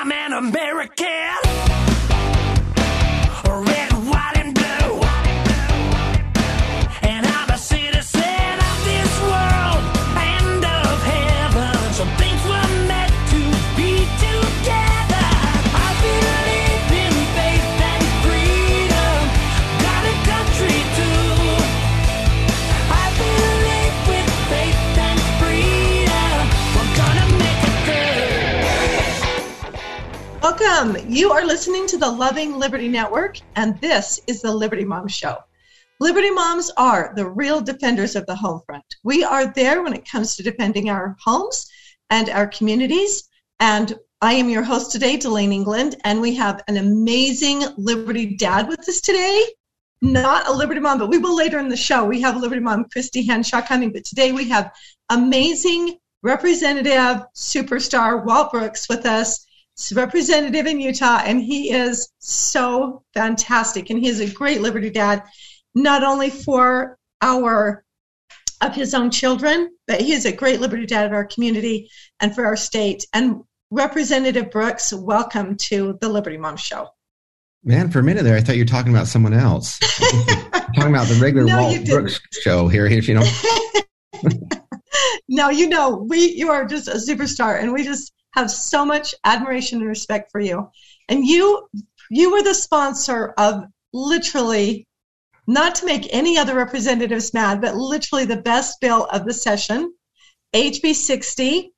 I'm an American. Welcome. You are listening to the Loving Liberty Network, and this is the Liberty Mom Show. Liberty Moms are the real defenders of the home front. We are there when it comes to defending our homes and our communities. And I am your host today, Delane England, and we have an amazing Liberty dad with us today. Not a Liberty Mom, but we will later in the show. We have Liberty Mom Christy Henshaw coming, but today we have amazing representative superstar Walt Brooks with us representative in Utah, and he is so fantastic. And he is a great Liberty dad, not only for our of his own children, but he is a great Liberty dad of our community and for our state. And Representative Brooks, welcome to the Liberty Mom Show. Man, for a minute there, I thought you were talking about someone else. talking about the regular No, Walt. Brooks show here. If you know, No, you know, we you are just a superstar, and we just have so much admiration and respect for you. And you you were the sponsor of literally, not to make any other representatives mad, but literally the best bill of the session, HB 60,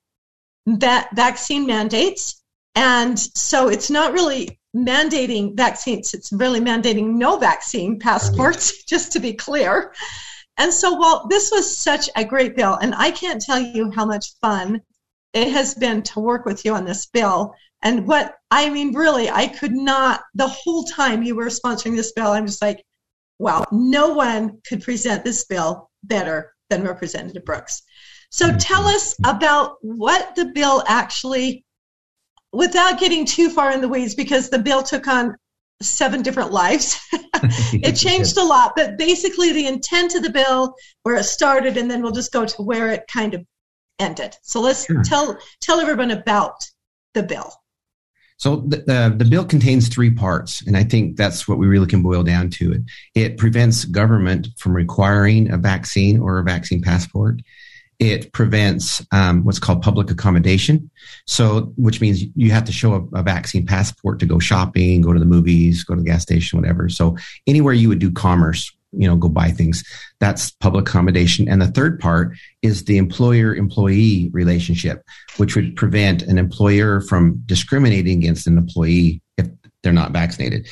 va- vaccine mandates. And so it's not really mandating vaccines; it's really mandating no vaccine passports, just to be clear. And so, well, this was such a great bill, and I can't tell you how much fun it has been to work with you on this bill. And what I mean, really, I could not, the whole time you were sponsoring this bill, I'm just like, wow, no one could present this bill better than Representative Brooks. So mm-hmm. tell us about what the bill actually, without getting too far in the weeds, because the bill took on seven different lives. it changed a lot, but basically the intent of the bill, where it started, and then we'll just go to where it kind of ended. So let's Sure. tell tell everyone about the bill. So the, the the bill contains three parts, and I think that's what we really can boil down to it. It prevents government from requiring a vaccine or a vaccine passport. It prevents um, what's called public accommodation, so which means you have to show a, a vaccine passport to go shopping, go to the movies, go to the gas station, whatever. So anywhere you would do commerce, you know, go buy things, that's public accommodation. And the third part is the employer-employee relationship which would prevent an employer from discriminating against an employee if they're not vaccinated.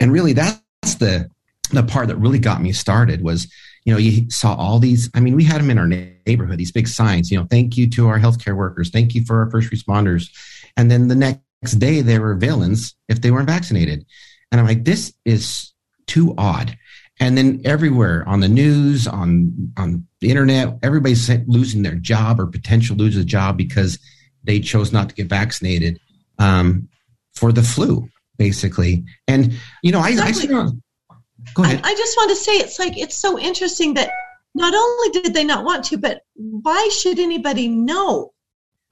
And really, that's the the part that really got me started was, you know, you saw all these. I mean, we had them in our neighborhood, these big signs. You know, thank you to our healthcare workers, thank you for our first responders, and then the next day they were villains if they weren't vaccinated. And I'm like, this is too odd. And then everywhere on the news, on on the internet, everybody's losing their job or potential lose a job because they chose not to get vaccinated um, for the flu, basically. And you know, I, I Exactly. saw- go I. I just want to say it's like it's so interesting that not only did they not want to, but why should anybody know?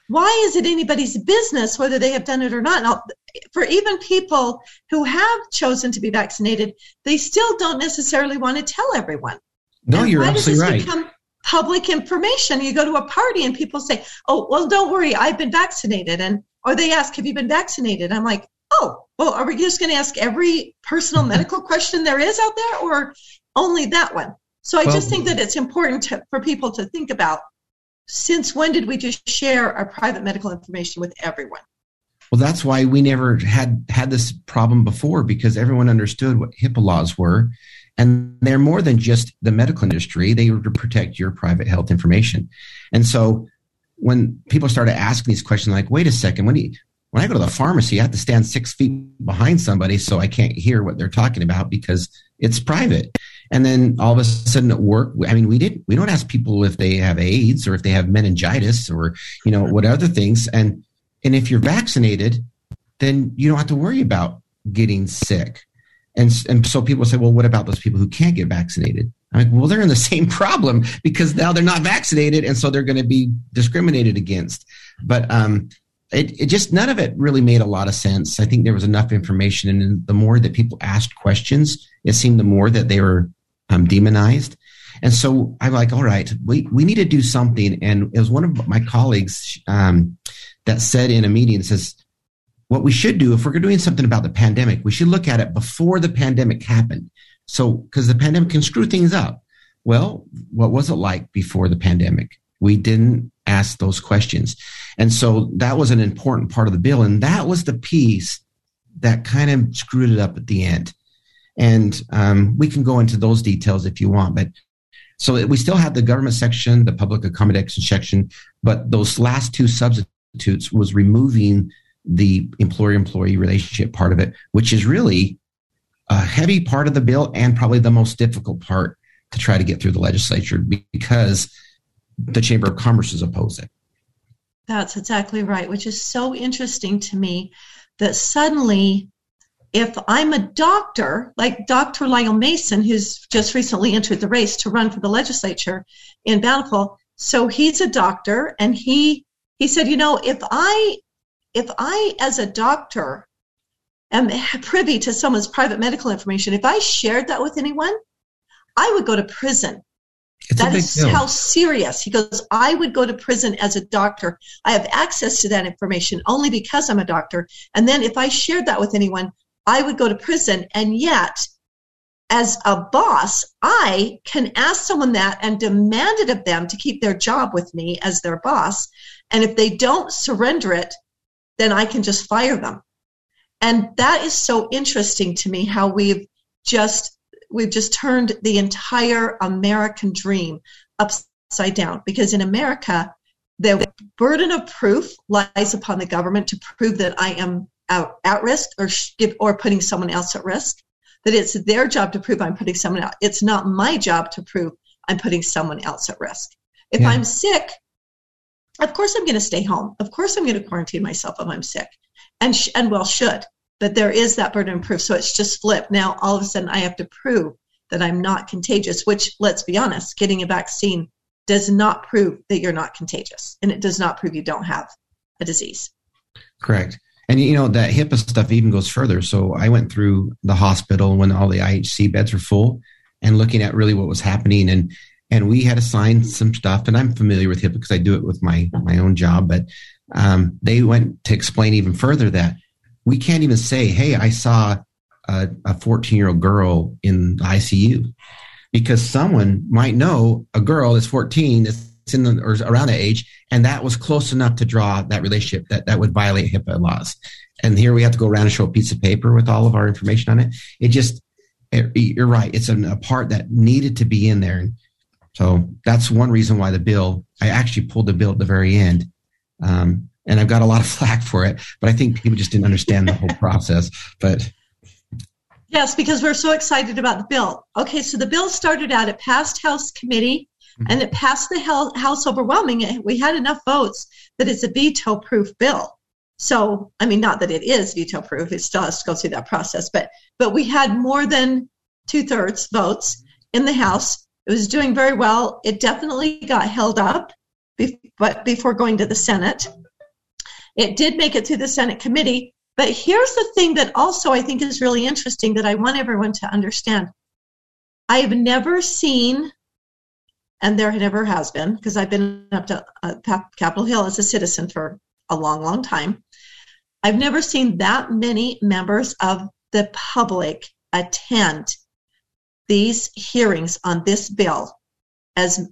Why is it anybody's business whether they have done it or not? Now, for even people who have chosen to be vaccinated, they still don't necessarily want to tell everyone. no, And you're why absolutely does right. become public information? You go to a party and people say, "Oh, well, don't worry, I've been vaccinated," and or they ask, "Have you been vaccinated?" I'm like, "Oh, well, are we just going to ask every personal mm-hmm. medical question there is out there, or only that one?" So I Well- just think that it's important to, for people to think about. Since when did we just share our private medical information with everyone? Well, that's why we never had had this problem before because everyone understood what HIPAA laws were, and they're more than just the medical industry. They were to protect your private health information. And so, when people started asking these questions, like, "Wait a second, when you, when I go to the pharmacy, I have to stand six feet behind somebody so I can't hear what they're talking about because it's private." And then all of a sudden at work, I mean, we didn't we don't ask people if they have AIDS or if they have meningitis or you know what other things and and if you're vaccinated, then you don't have to worry about getting sick. And, and so people say, well, what about those people who can't get vaccinated? I'm like, well, they're in the same problem because now they're not vaccinated. And so they're going to be discriminated against. But um, it, it just none of it really made a lot of sense. I think there was enough information, and the more that people asked questions, it seemed the more that they were um, demonized. And so I'm like, all right, we, we need to do something. And it was one of my colleagues um, that said in a meeting, says, what we should do if we're doing something about the pandemic, we should look at it before the pandemic happened. So, because the pandemic can screw things up. Well, what was it like before the pandemic? We didn't ask those questions. And so that was an important part of the bill. And that was the piece that kind of screwed it up at the end. And um, we can go into those details if you want. But so we still have the government section, the public accommodation section, but those last two substitutes was removing the employer employee relationship part of it, which is really a heavy part of the bill and probably the most difficult part to try to get through the legislature because the Chamber of Commerce is opposed it. That's exactly right, which is so interesting to me that suddenly, if I'm a doctor, like Dr. Lionel Mason, who's just recently entered the race to run for the legislature in Bountiful, so he's a doctor, and he he said, you know, if I if I as a doctor am privy to someone's private medical information, if I shared that with anyone, I would go to prison It's that is deal. how serious. He goes, I would go to prison as a doctor. I have access to that information only because I'm a doctor. And then if I shared that with anyone, I would go to prison. And yet, as a boss, I can ask someone that and demand it of them to keep their job with me as their boss. And if they don't surrender it, then I can just fire them. And that is so interesting to me how we've just we've just turned the entire American dream upside down because in America, the burden of proof lies upon the government to prove that I am out, at risk or give, or putting someone else at risk. That it's their job to prove I'm putting someone out. It's not my job to prove I'm putting someone else at risk. If Yeah. I'm sick, of course I'm going to stay home. Of course I'm going to quarantine myself if I'm sick, and sh- and well should. But there is that burden of proof, so it's just flipped. Now all of a sudden I have to prove that I'm not contagious. Which, let's be honest, getting a vaccine does not prove that you're not contagious, and it does not prove you don't have a disease. Correct. And you know that HIPAA stuff even goes further. So I went through the hospital when all the IHC beds were full, and looking at really what was happening, and and we had to sign some stuff. And I'm familiar with HIPAA because I do it with my my own job. But um, they went to explain even further that we can't even say, "Hey, I saw a, a 14 year old girl in ICU," because someone might know a girl is 14 that's in the, or around that age, and that was close enough to draw that relationship that that would violate HIPAA laws. And here we have to go around and show a piece of paper with all of our information on it. It just, it, you're right. It's an, a part that needed to be in there. So that's one reason why the bill. I actually pulled the bill at the very end, um, and I've got a lot of flack for it. But I think people just didn't understand the whole process. But Yes, because we're so excited about the bill. Okay, so the bill started out, it passed House committee Mm-hmm. and it passed the House overwhelming. We had enough votes that it's a veto proof bill. So, I mean, not that it is veto proof, it still has to go through that process, but, but we had more than two thirds votes in the House. It was doing very well. It definitely got held up, be- but before going to the Senate. It did make it through the Senate committee, but here's the thing that also I think is really interesting that I want everyone to understand. I have never seen, and there never has been, because I've been up to uh, Capitol Hill as a citizen for a long, long time. I've never seen that many members of the public attend these hearings on this bill as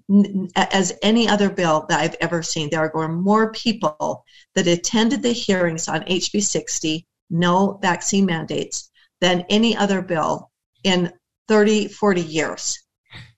as any other bill that I've ever seen. There were more people that attended the hearings on HB 60, no vaccine mandates, than any other bill in 30, 40 years.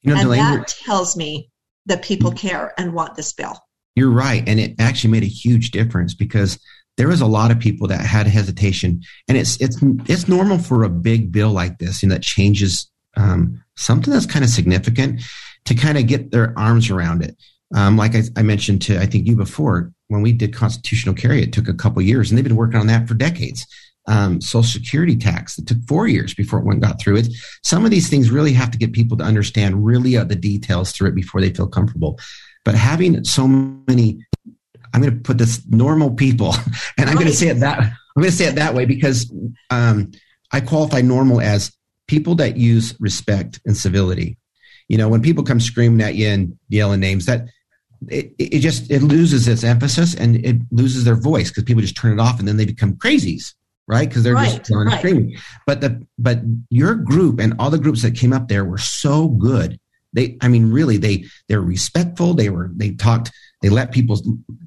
You know, and that tells me that people care and want this bill. You're right. And it actually made a huge difference because there was a lot of people that had hesitation. And it's it's it's normal for a big bill like this and that changes um, something that's kind of significant to kind of get their arms around it. Um, like I, I mentioned to I think you before, when we did constitutional carry, it took a couple years, and they've been working on that for decades. Um, Social Security tax, that took four years before it went got through it. Some of these things really have to get people to understand really the details through it before they feel comfortable. But having so many I'm going to put this normal people, and I'm going to say it that I'm going to say it that way because um, I qualify normal as people that use respect and civility. You know, when people come screaming at you and yelling names, that it, it just it loses its emphasis and it loses their voice because people just turn it off and then they become crazies, right? Because they're Right, just on right. screaming. But the but your group and all the groups that came up there were so good. They, I mean, really, they they're respectful. They were they talked. They let people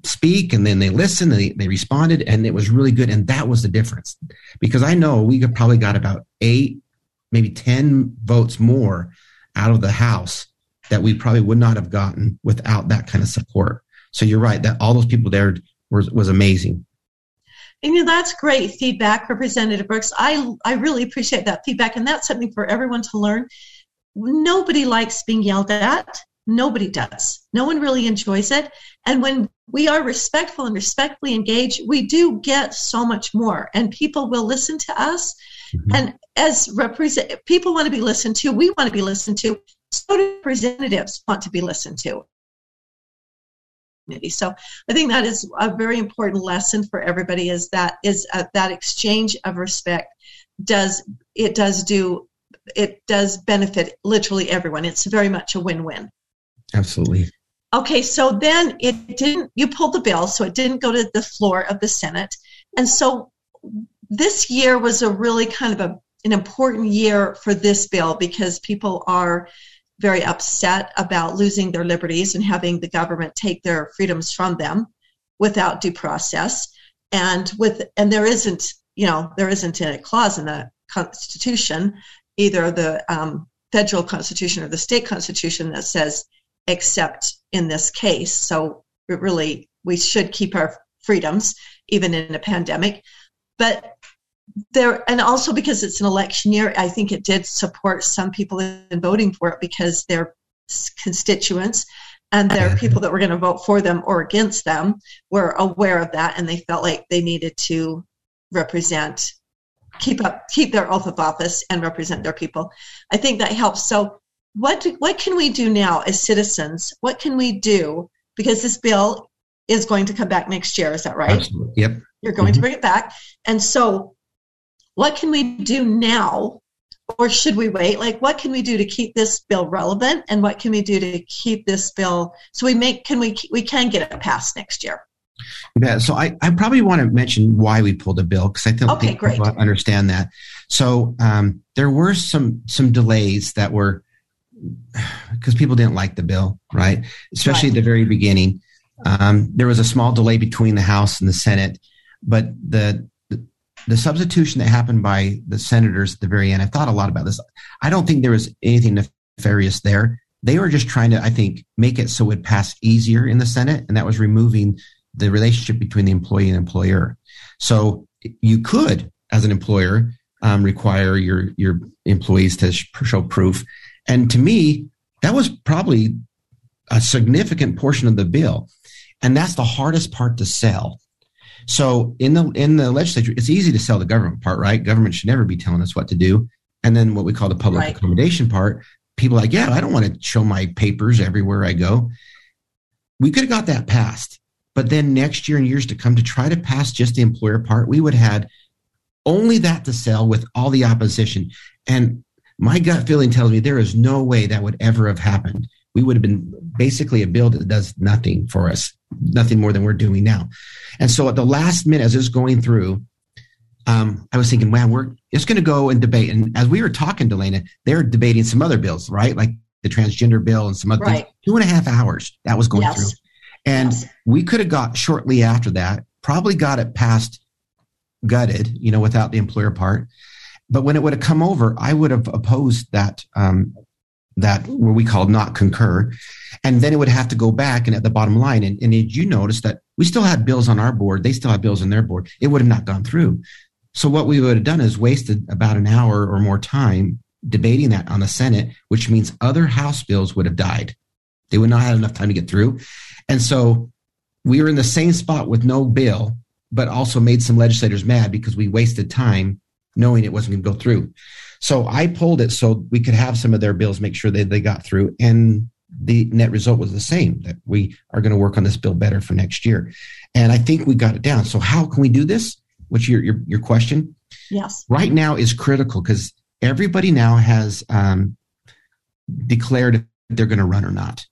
speak and then they listened. They they responded and it was really good. And that was the difference because I know we could probably got about eight, maybe ten votes more out of the House that we probably would not have gotten without that kind of support. So you're right that all those people there was was amazing. And you know, that's great feedback, Representative Brooks. I, I really appreciate that feedback, and that's something for everyone to learn. Nobody likes being yelled at. Nobody does. No one really enjoys it. And when we are respectful and respectfully engaged, we do get so much more, and people will listen to us. Mhm. And as represent, people want to be listened to. We want to be listened to. So do representatives want to be listened to. So I think that is a very important lesson for everybody. Is that is uh, that exchange of respect does it does do it does benefit literally everyone. It's very much a win-win. Absolutely. Okay, so then it didn't, you pulled the bill, so it didn't go to the floor of the Senate. And so this year was a really kind of a, an important year for this bill because people are very upset about losing their liberties and having the government take their freedoms from them without due process. And with, and there isn't, you know, there isn't a clause in the Constitution, either the um, federal Constitution or the state Constitution that says except in this case. So really, we should keep our freedoms even in a pandemic. But there, and also because it's an election year, I think it did support some people in voting for it because they're constituents and they're people that were going to vote for them or against them were aware of that and they felt like they needed to represent keep up keep their oath of office and represent their people i think that helps so what do, what can we do now as citizens? What can we do because this bill is going to come back next year? Is that right? Absolutely. Yep. You're going to Mhm. bring it back, and so what can we do now, or should we wait? Like, what can we do to keep this bill relevant, and what can we do to keep this bill so we make can we we can get it passed next year? Yeah, so I, I probably want to mention why we pulled a bill because I don't Okay, think great. people understand that. So um, there were some some delays that were because people didn't like the bill, right? Especially at the very beginning. Um, there was a small delay between the House and the Senate, but the, the substitution that happened by the senators at the very end, I thought a lot about this. I don't think there was anything nefarious there. They were just trying to, I think, make it so it passed easier in the Senate, and that was removing the relationship between the employee and employer. So you could, as an employer, um, require your your employees to sh- show proof. And to me, that was probably a significant portion of the bill, and that's the hardest part to sell. So in the in the legislature, it's easy to sell the government part, right? Government should never be telling us what to do. And then what we call the public Right. accommodation part, people are like, yeah, I don't want to show my papers everywhere I go. We could have got that passed. But then next year and years to come to try to pass just the employer part, we would have had only that to sell with all the opposition. And my gut feeling tells me there is no way that would ever have happened. We would have been basically a bill that does nothing for us, nothing more than we're doing now. And so at the last minute, as it was going through, um, I was thinking, man, we're just going to go and debate. And as we were talking, to Delana, they're debating some other bills, right? Like the transgender bill and some other Right. things. Two and a half hours that was going Yes. through. And Yes. we could have got shortly after that, probably got it passed gutted, you know, without the employer part. But when it would have come over, I would have opposed that um, that what we call not concur, and then it would have to go back and at the bottom line. And, and did you notice that we still had bills on our board? They still had bills on their board. It would have not gone through. So what we would have done is wasted about an hour or more time debating that on the Senate, which means other House bills would have died. They would not have enough time to get through. And so we were in the same spot with no bill, but also made some legislators mad because we wasted time knowing it wasn't going to go through. So I pulled it so we could have some of their bills, make sure that they got through. And the net result was the same that we are going to work on this bill better for next year. And I think we got it down. So how can we do this? Which your your, your question? Yes. Right now is critical because everybody now has um, declared if they're going to run or not.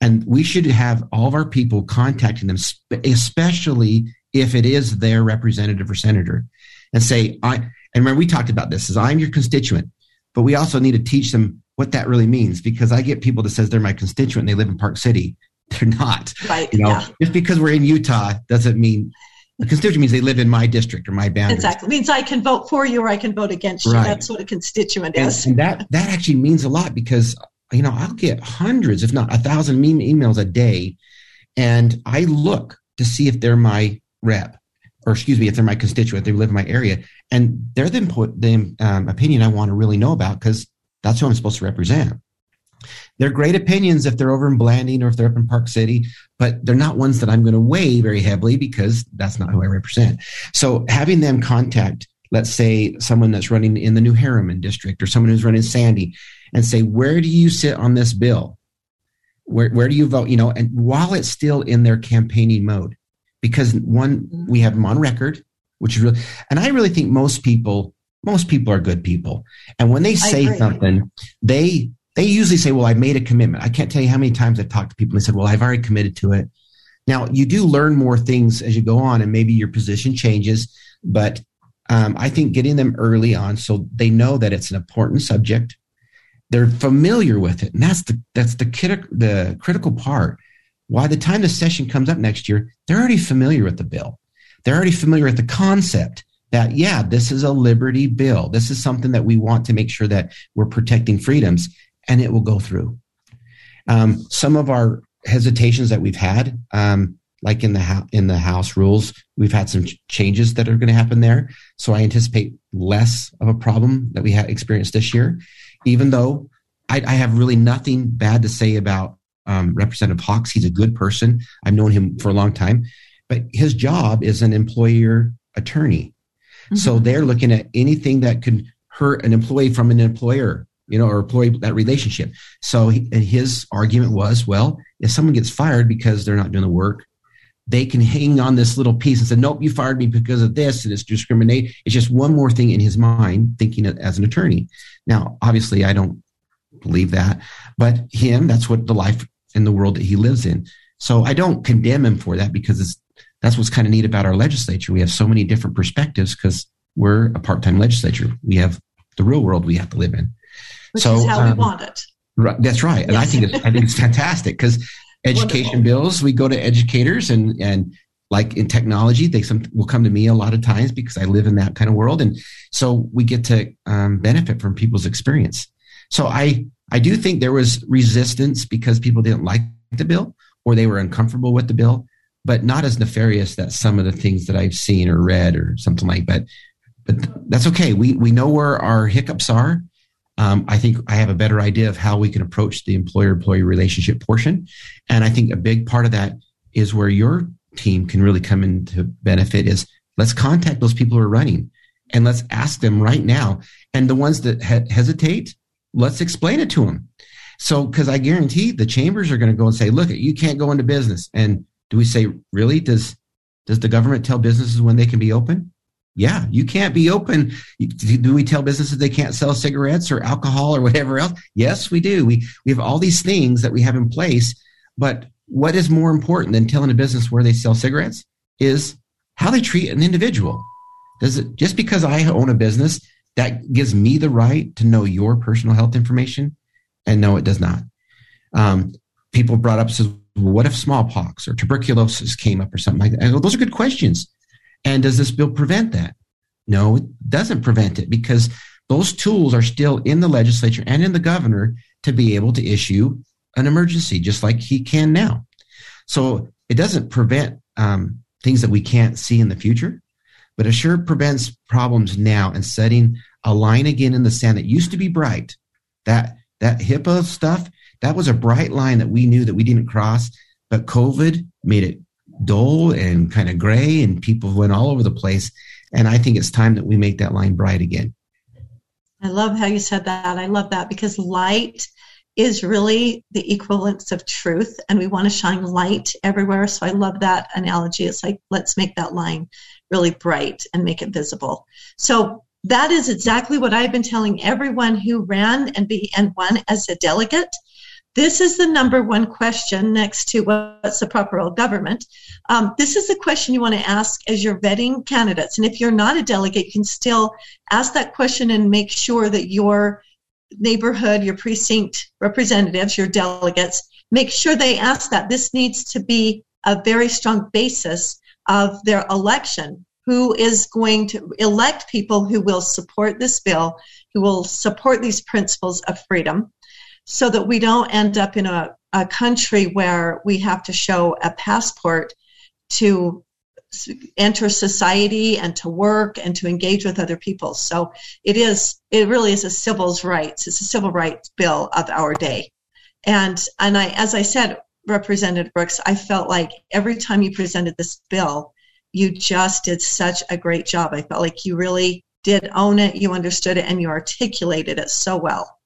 And we should have all of our people contacting them, especially if it is their representative or senator, and say, I, and remember, we talked about this, is I'm your constituent, but we also need to teach them what that really means because I get people that says they're my constituent and they live in Park City. They're not. Right. You know, yeah. just because we're in Utah doesn't mean a constituent means they live in my district or my boundaries. Exactly. It means I can vote for you or I can vote against you. Right. That's what a constituent And, is. and that that actually means a lot because you know I'll get hundreds, if not a thousand, meme emails a day, and I look to see if they're my rep, or excuse me, if they're my constituent, they live in my area, and they're the input, the um, opinion I want to really know about because that's who I'm supposed to represent. They're great opinions if they're over in Blanding or if they're up in Park City, but they're not ones that I'm going to weigh very heavily because that's not who I represent. So having them contact, let's say someone that's running in the New Herriman district or someone who's running Sandy and say, where do you sit on this bill? Where, where do you vote? You know, and while it's still in their campaigning mode, because one, we have them on record, which is really, and I really think most people, most people are good people. And when they say something, they, they usually say, well, I made a commitment. I can't tell you how many times I've talked to people and they said, well, I've already committed to it. Now you do learn more things as you go on and maybe your position changes, but um, I think getting them early on so they know that it's an important subject. They're familiar with it. And that's the, that's the, kid, the critical part. Why the time the session comes up next year, they're already familiar with the bill. They're already familiar with the concept that, yeah, this is a liberty bill. This is something that we want to make sure that we're protecting freedoms and it will go through. Um, some of our hesitations that we've had, um, like in the in the House rules, we've had some ch- changes that are going to happen there. So I anticipate less of a problem that we have experienced this year. Even though I, I have really nothing bad to say about um, Representative Hawkes, he's a good person. I've known him for a long time, but his job is an employer attorney. So Mhm. they're looking at anything that could hurt an employee from an employer, you know, or employee that relationship. So he, and his argument was, well, if someone gets fired because they're not doing the work, they can hang on this little piece and say, nope, you fired me because of this, and it's discriminate. It's just one more thing in his mind, thinking it as an attorney. Now, obviously, I don't believe that, but him, that's what the life in the world that he lives in. So I don't condemn him for that because it's that's what's kind of neat about our legislature. We have so many different perspectives because we're a part-time legislature. We have the real world we have to live in. Which so, is how we um, want it. Right, that's right, and I think it's I think it's fantastic because education Wonderful. bills. We go to educators and and like in technology, they some will come to me a lot of times because I live in that kind of world, and so we get to um, benefit from people's experience. So I I do think there was resistance because people didn't like the bill or they were uncomfortable with the bill, but not as nefarious that some of the things that I've seen or read or something like. But but that's okay. We we know where our hiccups are. Um, I think I have a better idea of how we can approach the employer-employee relationship portion, and I think a big part of that is where your team can really come into benefit. Is let's contact those people who are running, and let's ask them right now. And the ones that he- hesitate, let's explain it to them. So, because I guarantee the chambers are going to go and say, "Look, you can't go into business." And do we say, "Really? Does does the government tell businesses when they can be open?" Yeah, you can't be open. Do we tell businesses they can't sell cigarettes or alcohol or whatever else? Yes, we do. We we have all these things that we have in place, but what is more important than telling a business where they sell cigarettes is how they treat an individual. Does it just because I own a business that gives me the right to know your personal health information? And no, it does not. Um, people brought up says, well, what if smallpox or tuberculosis came up or something like that? I go, those are good questions. And does this bill prevent that? No, it doesn't prevent it because those tools are still in the legislature and in the governor to be able to issue an emergency, just like he can now. So it doesn't prevent um, things that we can't see in the future, but it sure prevents problems now and setting a line again in the sand that used to be bright. That that HIPAA stuff, that was a bright line that we knew that we didn't cross, but COVID made it dull and kind of gray, and people went all over the place. And I think it's time that we make that line bright again. I love how you said that. I love that because light is really the equivalence of truth, and we want to shine light everywhere. So I love that analogy. It's like, let's make that line really bright and make it visible. So that is exactly what I've been telling everyone who ran and be and won as a delegate. This is the number one question next to what's the proper role of government. Um, this is the question you want to ask as you're vetting candidates. And if you're not a delegate, you can still ask that question and make sure that your neighborhood, your precinct representatives, your delegates, make sure they ask that. This needs to be a very strong basis of their election. Who is going to elect people who will support this bill, who will support these principles of freedom, so that we don't end up in a, a country where we have to show a passport to enter society and to work and to engage with other people. So it is, it really is a civil rights. It's a civil rights bill of our day. And, and I, as I said, Representative Brooks, I felt like every time you presented this bill, you just did such a great job. I felt like you really did own it, you understood it, and you articulated it so well.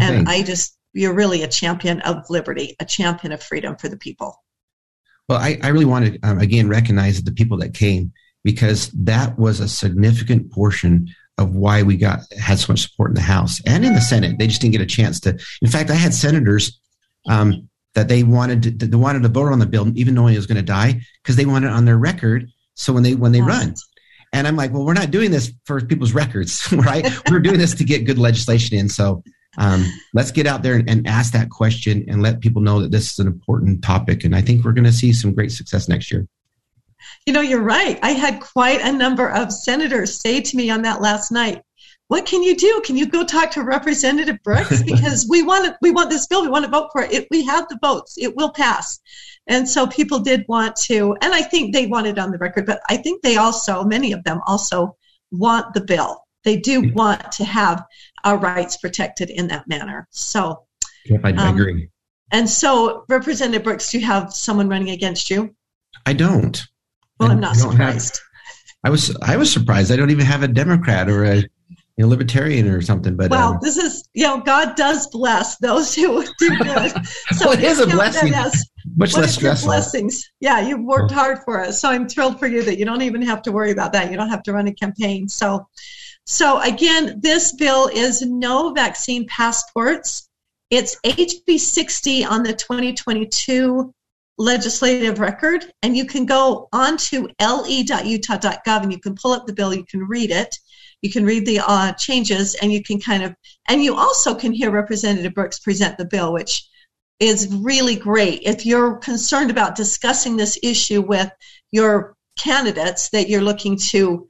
And I just, you're really a champion of liberty, a champion of freedom for the people. Well, I, I really want to um, again recognize the people that came because that was a significant portion of why we got had so much support in the House and in the Senate. They just didn't get a chance to. In fact, I had senators um, that they wanted to, they wanted to vote on the bill, even knowing it was going to die, because they wanted it on their record. So when they when they run, and I'm like, well, we're not doing this for people's records, right? we're doing this to get good legislation in. So um, let's get out there and, and, ask that question and let people know that this is an important topic. And I think we're going to see some great success next year. You know, you're right. I had quite a number of senators say to me on that last night, "What can you do? Can you go talk to Representative Brooks because we want it, we want this bill. We want to vote for it. it. We have the votes. It will pass." And so people did want to, and I think they wanted on the record, but I think they also, many of them also want the bill. They do want to have our rights protected in that manner. So, yep, I, um, agree. And so, Representative Brooks, do you have someone running against you? I don't. Well, I am not surprised. Have, I was I was surprised. I don't even have a Democrat or a you know, libertarian or something. But well, um, this is you know God does bless those who do good. So well, it is a blessing. As, Much less stressful. Blessings. Yeah, you've worked hard for us. So I'm thrilled for you that you don't even have to worry about that. You don't have to run a campaign. So so again, this bill is no vaccine passports. It's HB 60 on the 2022 legislative record, and you can go onto le.utah.gov and you can pull up the bill, you can read it, you can read the uh, changes, and you can kind of, and you also can hear Representative Brooks present the bill, which is really great. If you're concerned about discussing this issue with your candidates that you're looking to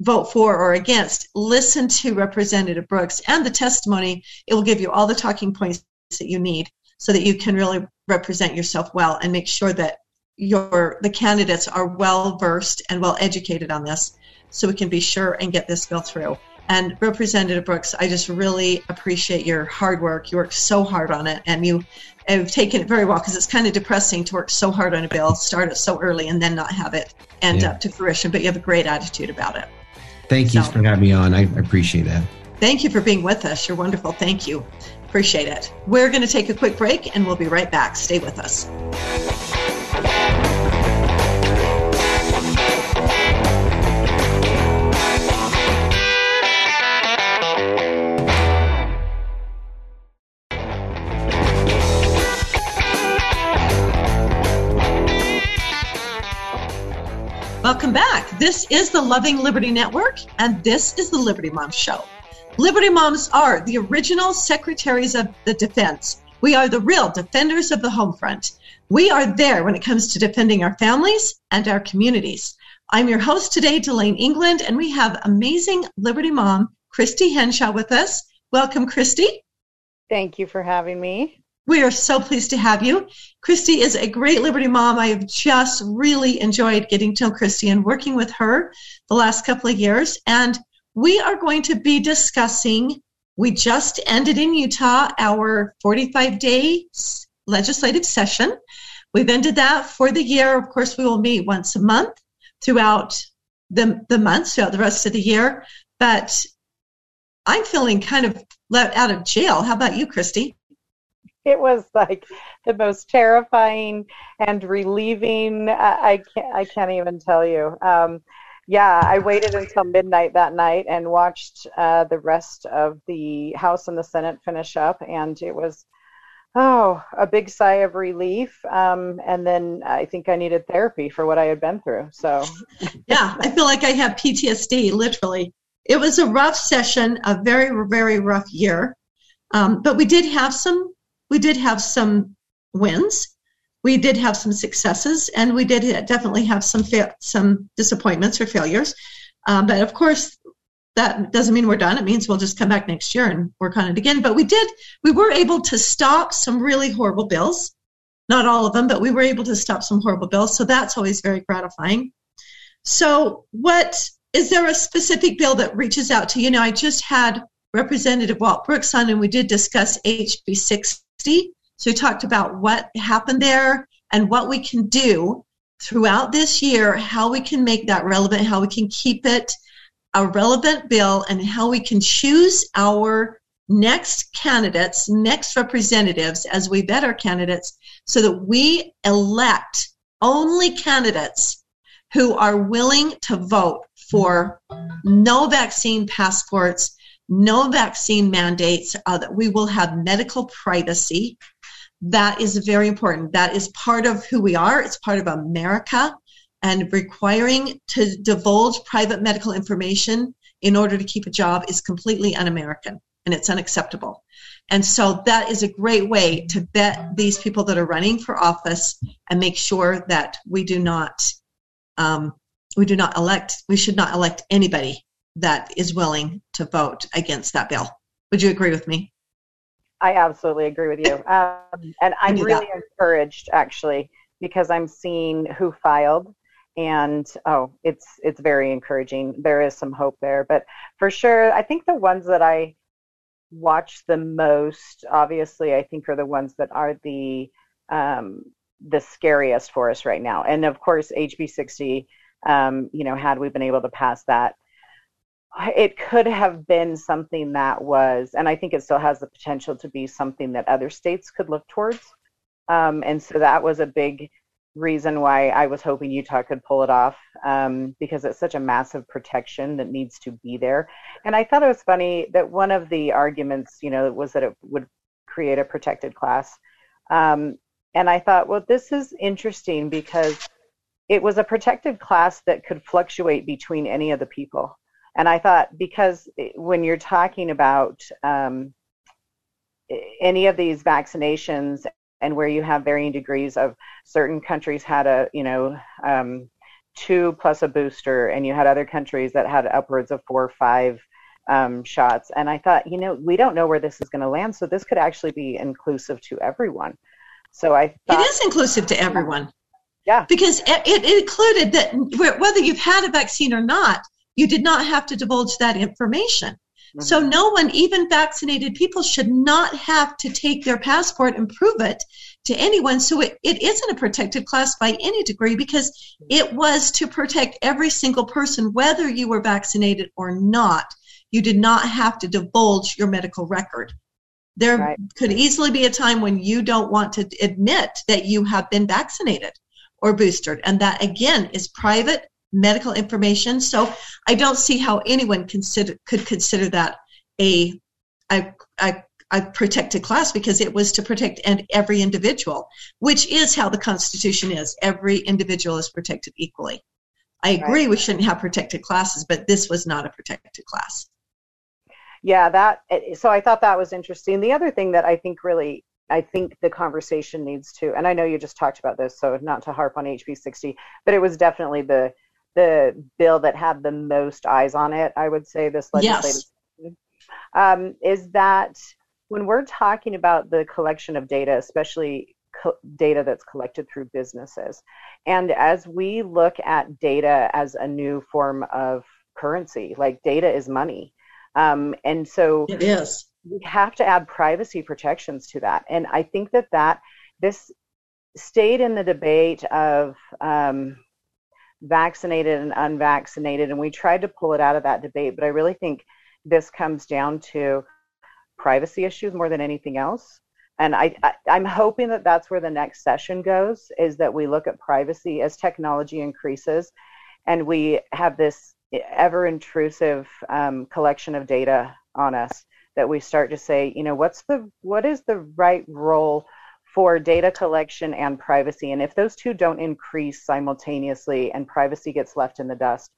vote for or against, listen to Representative Brooks and the testimony. It will give you all the talking points that you need so that you can really represent yourself well and make sure that your the candidates are well versed and well educated on this so we can be sure and get this bill through. And Representative Brooks, I just really appreciate your hard work. You worked so hard on it and you have taken it very well because it's kind of depressing to work so hard on a bill, start it so early, and then not have it end yeah. up to fruition. But you have a great attitude about it. Thank you for having me on. I appreciate that. Thank you for being with us. You're wonderful. Thank you. Appreciate it. We're going to take a quick break and we'll be right back. Stay with us. This is the Loving Liberty Network, and this is the Liberty Moms Show. Liberty Moms are the original secretaries of the defense. We are the real defenders of the home front. We are there when it comes to defending our families and our communities. I'm your host today, Delane England, and we have amazing Liberty Mom, Christy Henshaw, with us. Welcome, Christy. Thank you for having me. We are so pleased to have you. Christy is a great Liberty mom. I have just really enjoyed getting to know Christy and working with her the last couple of years. And we are going to be discussing, we just ended in Utah our 45 day legislative session. We've ended that for the year. Of course, we will meet once a month throughout the, the months, throughout the rest of the year. But I'm feeling kind of let out of jail. How about you, Christy? it was like the most terrifying and relieving. I, I can't, I can't even tell you. Um, yeah, I waited until midnight that night and watched uh, the rest of the House and the Senate finish up, and it was oh a big sigh of relief. Um, and then I think I needed therapy for what I had been through. So yeah, I feel like I have PTSD, literally. It was a rough session, a very very rough year, um, but we did have some we did have some wins, we did have some successes, and we did definitely have some fa- some disappointments or failures. Um, but of course, that doesn't mean we're done. It means we'll just come back next year and work on it again. But we did, we were able to stop some really horrible bills. Not all of them, but we were able to stop some horrible bills. So that's always very gratifying. So, what is there a specific bill that reaches out to? You know, I just had Representative Walt Brooks on, and we did discuss HB6 so we talked about what happened there and what we can do throughout this year, how we can make that relevant, how we can keep it a relevant bill, and how we can choose our next candidates, next representatives as we vet our candidates so that we elect only candidates who are willing to vote for no vaccine passports no vaccine mandates, uh, that we will have medical privacy. That is very important. That is part of who we are. It's part of America. And requiring to divulge private medical information in order to keep a job is completely un American and it's unacceptable. And so that is a great way to vet these people that are running for office and make sure that we do not um, we do not elect we should not elect anybody that is willing to vote against that bill. Would you agree with me? I absolutely agree with you. Um, and I'm really that. encouraged actually because I'm seeing who filed and oh it's it's very encouraging there is some hope there but for sure i think the ones that i watch the most obviously i think are the ones that are the um, the scariest for us right now and of course hb 60 um, you know had we been able to pass that it could have been something that was, and I think it still has the potential to be something that other states could look towards. Um, and so that was a big reason why I was hoping Utah could pull it off um, because it's such a massive protection that needs to be there. And I thought it was funny that one of the arguments, you know, was that it would create a protected class. Um, and I thought, well, this is interesting because it was a protected class that could fluctuate between any of the people. And I thought because when you're talking about um, any of these vaccinations and where you have varying degrees of certain countries had a you know um, two plus a booster and you had other countries that had upwards of four or five um, shots. And i thought you know we don't know where this is going to land so this could actually be inclusive to everyone. So i thought, it is inclusive to everyone. Yeah. Because it, it included that whether you've had a vaccine or not you did not have to divulge that information. Mm-hmm. So no one, even vaccinated people, should not have to take their passport and prove it to anyone. So it, it isn't a protected class by any degree because it was to protect every single person, whether you were vaccinated or not. You did not have to divulge your medical record. There right. could easily be a time when you don't want to admit that you have been vaccinated or boosted. And that again is private medical information. So I don't see how anyone consider, could consider that a, a, a, a protected class because it was to protect and every individual, which is how the Constitution is. Every individual is protected equally. I agree right. we shouldn't have protected classes, but this was not a protected class. Yeah, that. So I thought that was interesting. The other thing that I think really I think the conversation needs to, and I know you just talked about this, so not to harp on HB 60, but it was definitely the the bill that had the most eyes on it, I would say, this legislative yes. um, is that when we're talking about the collection of data, especially co- data that's collected through businesses, and as we look at data as a new form of currency, like data is money. Um, and so it is. We have to add privacy protections to that. And I think that that this stayed in the debate of um, vaccinated and unvaccinated, and we tried to pull it out of that debate. But I really think this comes down to privacy issues more than anything else. and I, I i'm hoping that that's where the next session goes is that we look at privacy as technology increases and we have this ever intrusive um, collection of data on us that we start to say you know what's the what is the right role for data collection and privacy and if those two don't increase simultaneously and privacy gets left in the dust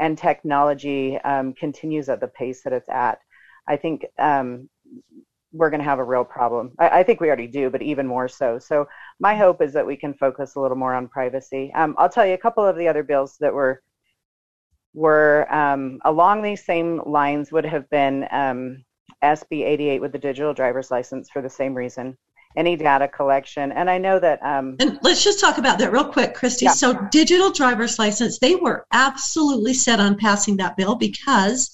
and technology um, continues at the pace that it's at i think um, we're going to have a real problem. I, I, think we already do, but even more so. So my hope is that we can focus a little more on privacy. Um, I'll tell you a couple of the other bills that were were um, along these same lines would have been um, SB 88 with the digital driver's license for the same reason. Any data collection, and I know that. Um, and let's just talk about that real quick, Christy. Yeah. So, digital driver's license, they were absolutely set on passing that bill because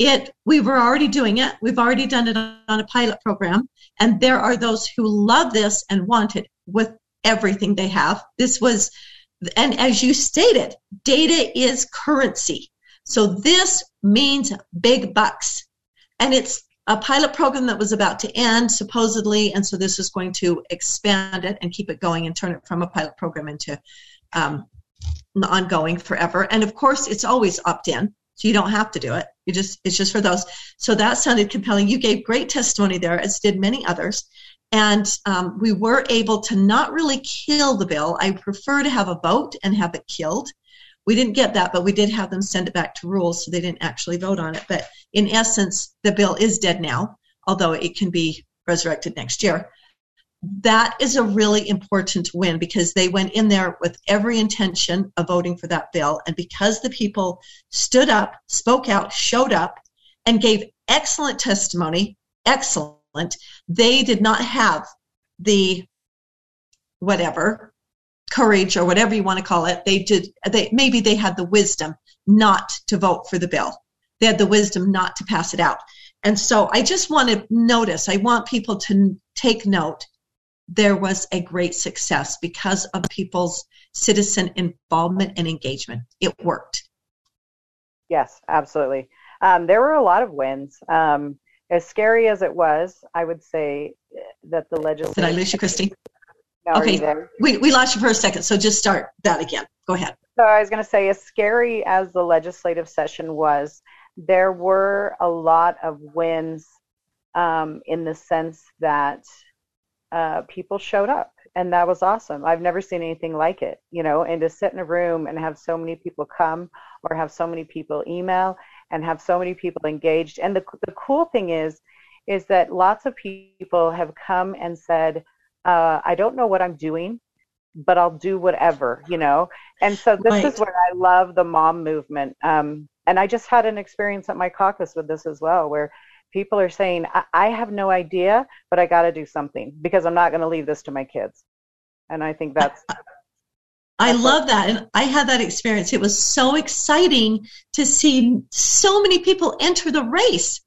it we were already doing it we've already done it on a pilot program and there are those who love this and want it with everything they have this was and as you stated data is currency so this means big bucks and it's a pilot program that was about to end supposedly and so this is going to expand it and keep it going and turn it from a pilot program into um, ongoing forever and of course it's always opt-in so you don't have to do it. You just it's just for those. So that sounded compelling. You gave great testimony there, as did many others. And um, we were able to not really kill the bill. I prefer to have a vote and have it killed. We didn't get that, but we did have them send it back to rules, so they didn't actually vote on it. But in essence, the bill is dead now, although it can be resurrected next year that is a really important win because they went in there with every intention of voting for that bill. And because the people stood up, spoke out, showed up, and gave excellent testimony, excellent, they did not have the whatever courage or whatever you want to call it. They did, they, maybe they had the wisdom not to vote for the bill. They had the wisdom not to pass it out. And so I just want to notice, I want people to take note there was a great success because of people's citizen involvement and engagement. It worked. Yes, absolutely. Um, there were a lot of wins. Um, as scary as it was, I would say that the legislature. Did I lose you, Christy? No, okay, we, we lost you for a second, so just start that again. Go ahead. So I was going to say, as scary as the legislative session was, there were a lot of wins um, in the sense that uh, people showed up and that was awesome i've never seen anything like it you know and to sit in a room and have so many people come or have so many people email and have so many people engaged and the, the cool thing is is that lots of people have come and said uh, i don't know what i'm doing but i'll do whatever you know and so this Right. is where i love the mom movement um, and i just had an experience at my caucus with this as well where people are saying, I, I have no idea, but I got to do something because I'm not going to leave this to my kids. And I think that's I love that. And I had that experience. It was so exciting to see so many people enter the race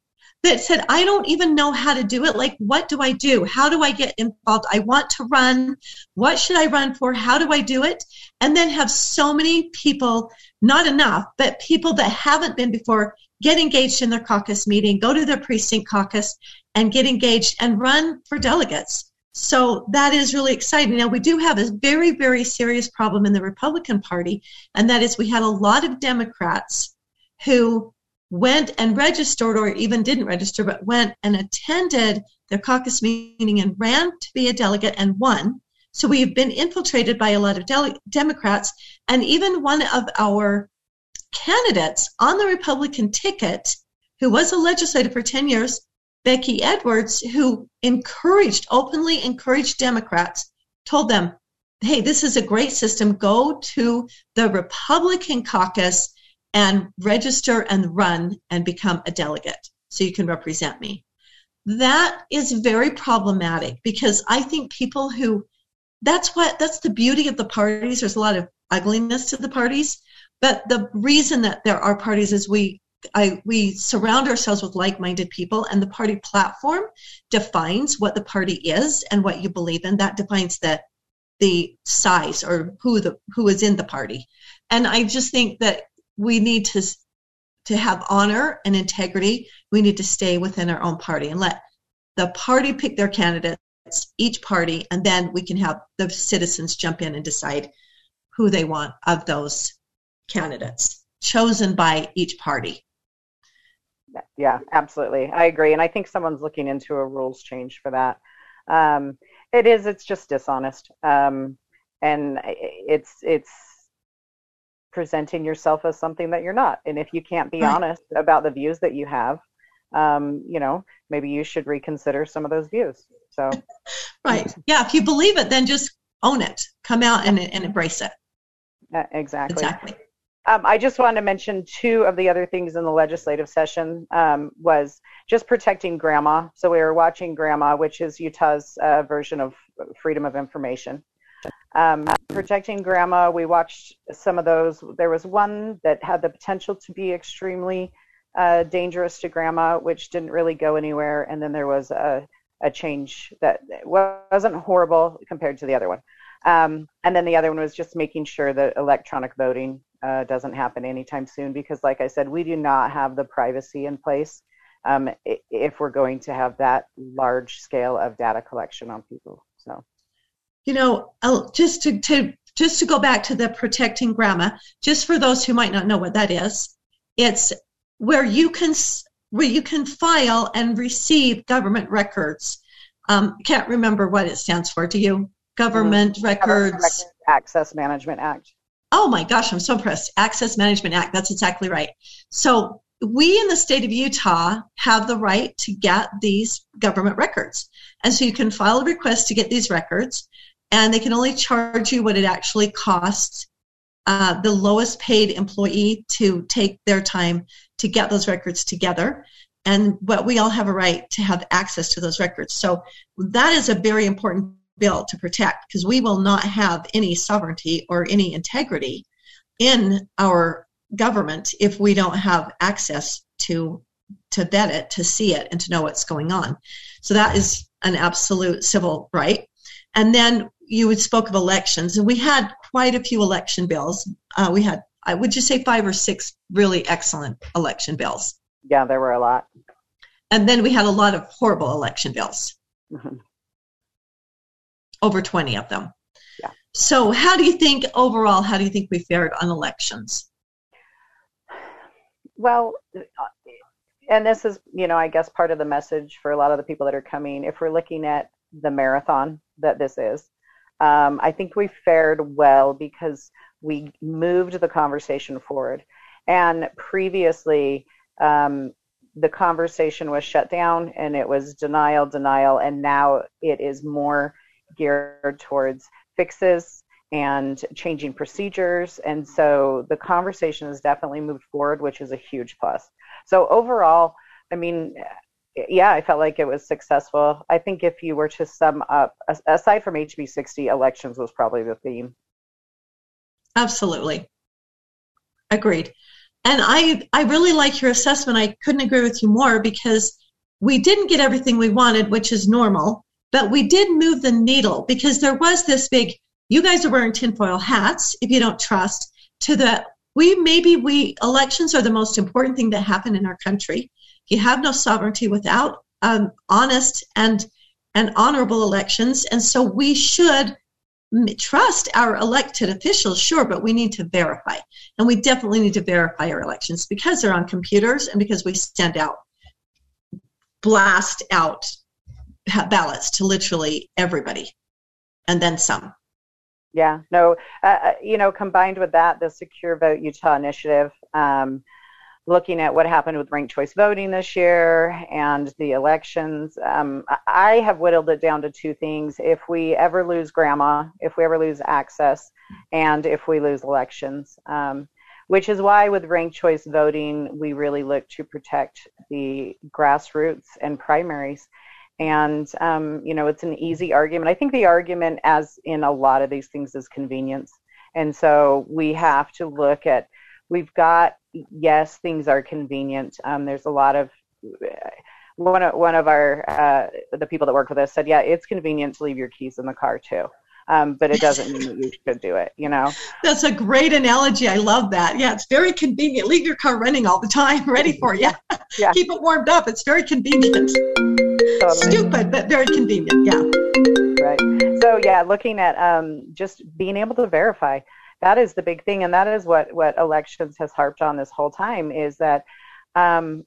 that said, I don't even know how to do it. Like, what do I do? How do I get involved? I want to run. What should I run for? How do I do it? And then have so many people, not enough, but people that haven't been before get engaged in their caucus meeting, go to their precinct caucus and get engaged and run for delegates. So that is really exciting. Now, we do have a very, very serious problem in the Republican Party, and that is we had a lot of Democrats who went and registered or even didn't register, but went and attended their caucus meeting and ran to be a delegate and won. So we've been infiltrated by a lot of dele- Democrats, and even one of our candidates on the Republican ticket, who was a legislator for 10 years, Becky Edwards, who encouraged, openly encouraged Democrats, told them, hey, this is a great system. Go to the Republican caucus and register and run and become a delegate so you can represent me. That is very problematic because I think people who that's what that's the beauty of the parties. There's a lot of ugliness to the parties, but the reason that there are parties is we I, we surround ourselves with like-minded people, and the party platform defines what the party is and what you believe in. That defines the the size or who the who is in the party. And I just think that we need to to have honor and integrity. We need to stay within our own party and let the party pick their candidates each party, and then we can have the citizens jump in and decide who they want of those candidates chosen by each party. Yeah, absolutely. I agree. And I think someone's looking into a rules change for that. Um, it is, it's just dishonest. Um, and it's, it's, presenting yourself as something that you're not. And if you can't be Right. honest about the views that you have, um, you know, maybe you should reconsider some of those views. So, Right. Yeah. If you believe it, then just own it. Come out and, and embrace it. uh, exactly. Exactly. Um, I just wanted to mention two of the other things in the legislative session um, was just protecting GRAMA. So we were watching GRAMA, which is Utah's uh, version of Freedom of Information. Um, protecting GRAMA, we watched some of those. There was one that had the potential to be extremely uh, dangerous to GRAMA, which didn't really go anywhere. And then there was a, a change that wasn't horrible compared to the other one. Um, and then the other one was just making sure that electronic voting uh, doesn't happen anytime soon because, like I said, we do not have the privacy in place um, if we're going to have that large scale of data collection on people. So, You know, just to, to just to go back to the protecting GRAMA, just for those who might not know what that is, it's where you can where you can file and receive government records. Um, can't remember what it stands for. Do you? Government records. Government Access Management Act. Oh my gosh, I'm so impressed. Access Management Act. That's exactly right. So we in the state of Utah have the right to get these government records. And so you can file a request to get these records, and they can only charge you what it actually costs uh, the lowest paid employee to take their time to get those records together. And but we all have a right to have access to those records. So that is a very important bill to protect because we will not have any sovereignty or any integrity in our government if we don't have access to to vet it, to see it, and to know what's going on. So that is an absolute civil right. And then you had spoke of elections, and we had quite a few election bills. Uh, we had, I would just say, five or six really excellent election bills, Yeah, there were a lot. and then we had a lot of horrible election bills. Mhm. over 20 of them. Yeah. So, how do you think overall, how do you think we fared on elections? Well, uh, and this is, you know, I guess part of the message for a lot of the people that are coming. If we're looking at the marathon that this is, um, I think we fared well because we moved the conversation forward. And previously, um, the conversation was shut down and it was denial, denial, and now it is more geared towards fixes and changing procedures. And so the conversation has definitely moved forward, which is a huge plus. So overall, I mean, yeah, I felt like it was successful. I think if you were to sum up, aside from HB 60, elections was probably the theme. Absolutely. Agreed. And I, I really like your assessment. I couldn't agree with you more because we didn't get everything we wanted, which is normal, but we did move the needle because there was this big, you guys are wearing tinfoil hats if you don't trust, to the, we maybe we, elections are the most important thing that happen in our country. You have no sovereignty without um, honest and, and honorable elections. And so we should trust our elected officials, sure, but we need to verify. And we definitely need to verify our elections because they're on computers and because we send out, blast out ballots to literally everybody and then some. Yeah, no, uh, uh, you know, combined with that, the Secure Vote Utah initiative, um, looking at what happened with ranked choice voting this year and the elections, um, I- have whittled it down to two things. If we ever lose GRAMA, if we ever lose access, and if we lose elections, um, which is why with ranked choice voting, we really look to protect the grassroots and primaries. And, um, you know, it's an easy argument. I think the argument, as in a lot of these things, is convenience. And so we have to look at, we've got, yes, things are convenient. Um, there's a lot of, one of, one of our, uh, the people that work with us said, yeah, it's convenient to leave your keys in the car too. Um, but it doesn't mean that you should do it, you know? That's a great analogy. I love that. Yeah, it's very convenient. Leave your car running all the time, ready for you. Yeah. Keep it warmed up. It's very convenient. Totally. Stupid, but very convenient. Yeah. Right. So yeah, looking at um, just being able to verify that is the big thing, and that is what what elections has harped on this whole time is that um,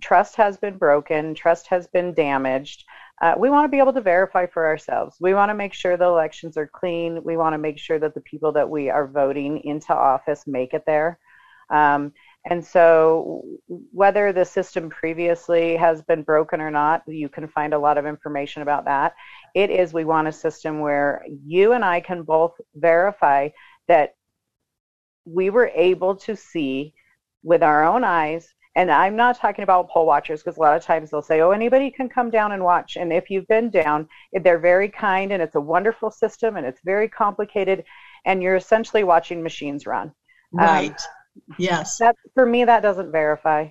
trust has been broken, trust has been damaged. Uh, we want to be able to verify for ourselves. We want to make sure the elections are clean. We want to make sure that the people that we are voting into office make it there. Um, and so, whether the system previously has been broken or not, you can find a lot of information about that. It is, we want a system where you and I can both verify that we were able to see with our own eyes. And I'm not talking about poll watchers because a lot of times they'll say, oh, anybody can come down and watch. And if you've been down, they're very kind and it's a wonderful system and it's very complicated. And you're essentially watching machines run. Um, right. Um, Yes. That for me, that doesn't verify.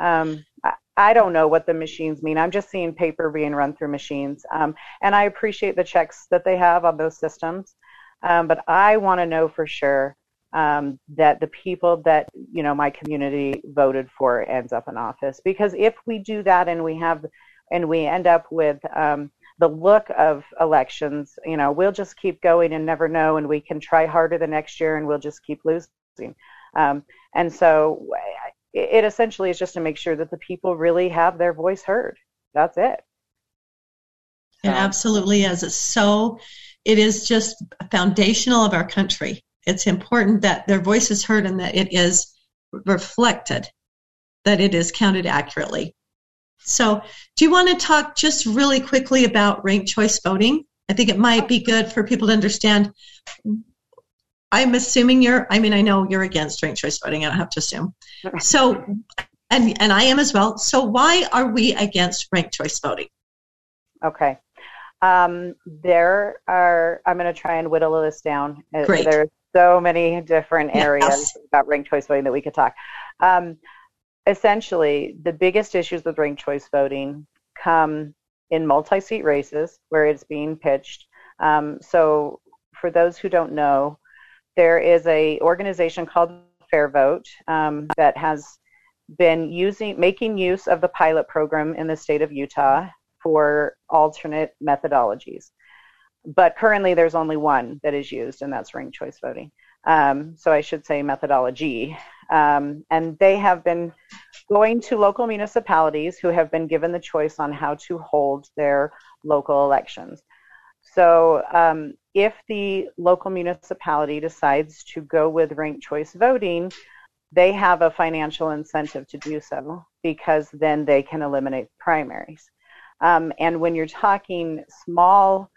Um, I, I, don't know what the machines mean. I'm just seeing paper being run through machines, um, and I appreciate the checks that they have on those systems. Um, but I want to know for sure um, that the people that you know my community voted for ends up in office. Because if we do that and we have and we end up with um, the look of elections, you know, we'll just keep going and never know, and we can try harder the next year and we'll just keep losing. Um, and so it essentially is just to make sure that the people really have their voice heard. That's it. It absolutely is. It's so, it is just foundational of our country. It's important that their voice is heard and that it is reflected, that it is counted accurately. So, do you want to talk just really quickly about ranked choice voting? I think it might be good for people to understand I'm assuming you're, I mean, I know you're against ranked choice voting. I don't have to assume. So, and, and I am as well. So why are we against ranked choice voting? Okay. Um, there are, I'm going to try and whittle this down. Uh, Great. There's so many different areas yes. about ranked choice voting that we could talk. Um, essentially, the biggest issues with ranked choice voting come in multi-seat races where it's being pitched. Um, so for those who don't know, there is a organization called Fair Vote um, that has been using making use of the pilot program in the state of Utah for alternate methodologies. But currently, there's only one that is used, and that's ranked choice voting. Um, so I should say methodology. Um, and they have been going to local municipalities who have been given the choice on how to hold their local elections. So um, if the local municipality decides to go with ranked choice voting, they have a financial incentive to do so because then they can eliminate primaries. Um, and when you're talking small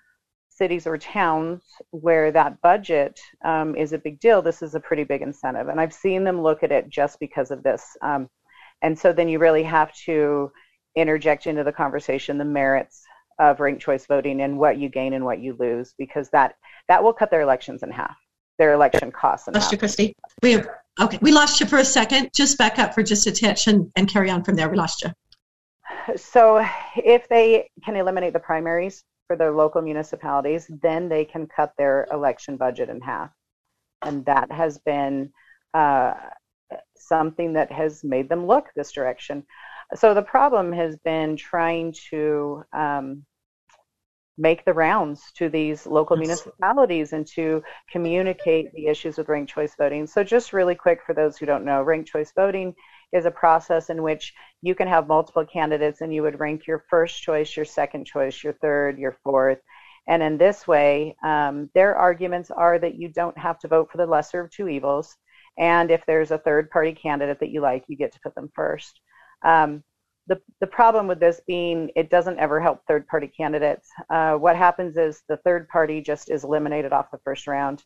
cities or towns where that budget um, is a big deal, this is a pretty big incentive. And I've seen them look at it just because of this. Um, and so then you really have to interject into the conversation the merits of ranked choice voting and what you gain and what you lose because that that will cut their elections in half their election costs in lost half. you christy we have, okay we lost you for a second just back up for just a touch and, and carry on from there we lost you so if they can eliminate the primaries for their local municipalities then they can cut their election budget in half. And that has been uh, something that has made them look this direction. So the problem has been trying to um, make the rounds to these local municipalities and to communicate the issues with ranked choice voting. So just really quick for those who don't know, ranked choice voting is a process in which you can have multiple candidates and you would rank your first choice, your second choice, your third, your fourth. And in this way, um, their arguments are that you don't have to vote for the lesser of two evils. And if there's a third party candidate that you like, you get to put them first. Um, the, the problem with this being it doesn't ever help third party candidates. Uh, what happens is the third party just is eliminated off the first round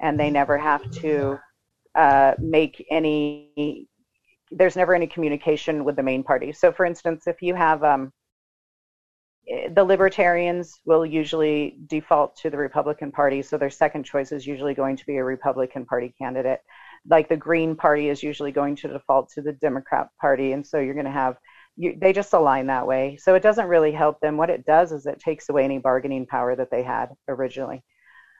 and they never have to uh, make any, there's never any communication with the main party. So, for instance, if you have um, the libertarians will usually default to the Republican Party, so their second choice is usually going to be a Republican Party candidate like the Green Party is usually going to default to the Democrat Party, and so you're going to have you, they just align that way. So it doesn't really help them. What it does is it takes away any bargaining power that they had originally.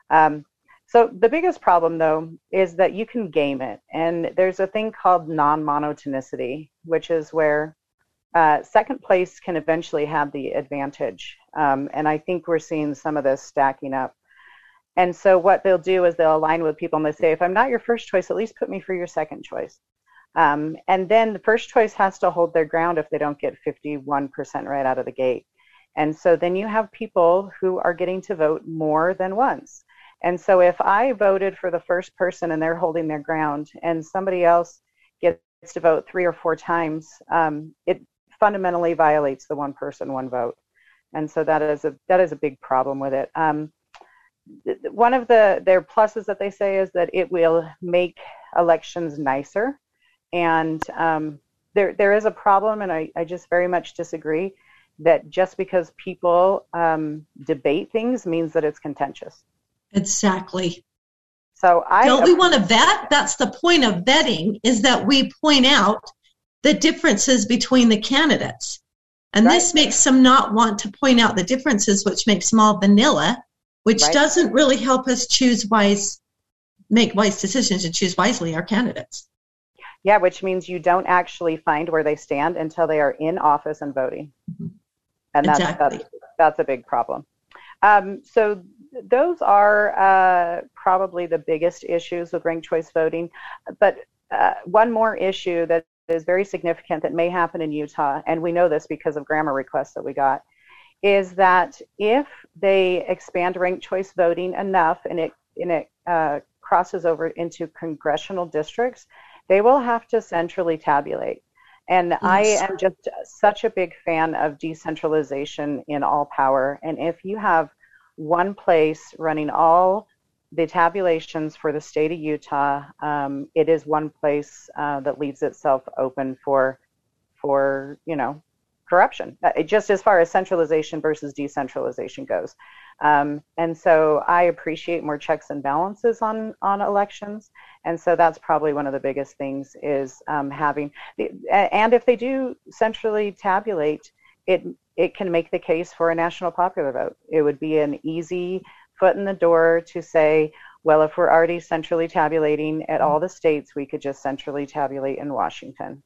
Um, so the biggest problem, though, is that you can game it, and there's a thing called non-monotonicity, which is where uh, second place can eventually have the advantage. Um, and I think we're seeing some of this stacking up. And so what they'll do is they'll align with people and they say, if I'm not your first choice, at least put me for your second choice. Um, and then the first choice has to hold their ground if they don't get 51% right out of the gate. And so then you have people who are getting to vote more than once. And so if I voted for the first person and they're holding their ground and somebody else gets to vote three or four times, um, it fundamentally violates the one person, one vote. And so that is a that is a big problem with it. Um, one of the their pluses that they say is that it will make elections nicer, and um, there there is a problem, and I, I just very much disagree that just because people um, debate things means that it's contentious. Exactly. So I don't we want to vet? That's the point of vetting is that we point out the differences between the candidates. And right. this makes them not want to point out the differences, which makes them all vanilla, which right. doesn't really help us choose wise, make wise decisions and choose wisely our candidates. Yeah, which means you don't actually find where they stand until they are in office and voting. Mm-hmm. And that's, exactly. that's, that's a big problem. Um, so those are uh, probably the biggest issues with ranked choice voting. But uh, one more issue that is very significant that may happen in Utah, and we know this because of GRAMA requests that we got, is that if they expand ranked choice voting enough and it, and it uh, crosses over into congressional districts, they will have to centrally tabulate. And yes. I am just such a big fan of decentralization in all power. And if you have one place running all the tabulations for the state of Utah, um, it is one place uh, that leaves itself open for, for you know, corruption. Uh, just as far as centralization versus decentralization goes. Um, and so I appreciate more checks and balances on on elections. And so that's probably one of the biggest things is um, having. The, and if they do centrally tabulate, it it can make the case for a national popular vote. It would be an easy foot in the door to say, well, if we're already centrally tabulating at all the states, we could just centrally tabulate in Washington.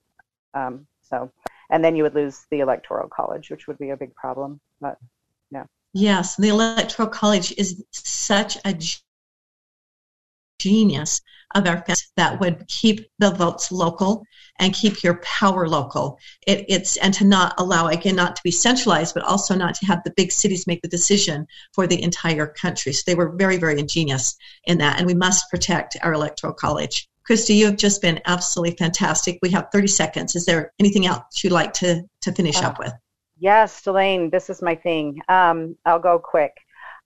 Um, so, and then you would lose the electoral college, which would be a big problem. But yeah. Yes, the electoral college is such a genius of our that would keep the votes local and keep your power local. It, it's and to not allow again not to be centralized, but also not to have the big cities make the decision for the entire country. So they were very very ingenious in that, and we must protect our electoral college. Christy, you have just been absolutely fantastic. We have 30 seconds. Is there anything else you'd like to to finish uh, up with? Yes, Delane, this is my thing. Um, I'll go quick.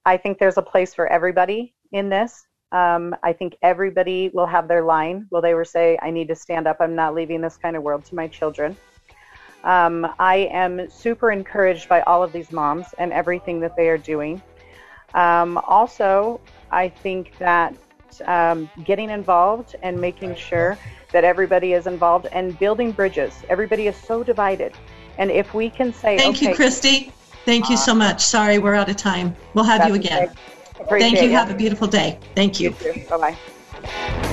I think there's a place for everybody in this. Um, I think everybody will have their line. Will they say, I need to stand up. I'm not leaving this kind of world to my children. Um, I am super encouraged by all of these moms and everything that they are doing. Um, also, I think that um, getting involved and making sure that everybody is involved and building bridges. Everybody is so divided. And if we can say, Thank okay, you, Christy. Thank you so much. Sorry, we're out of time. We'll have you again. Appreciate Thank you. It. Have a beautiful day. Thank you. you Bye bye.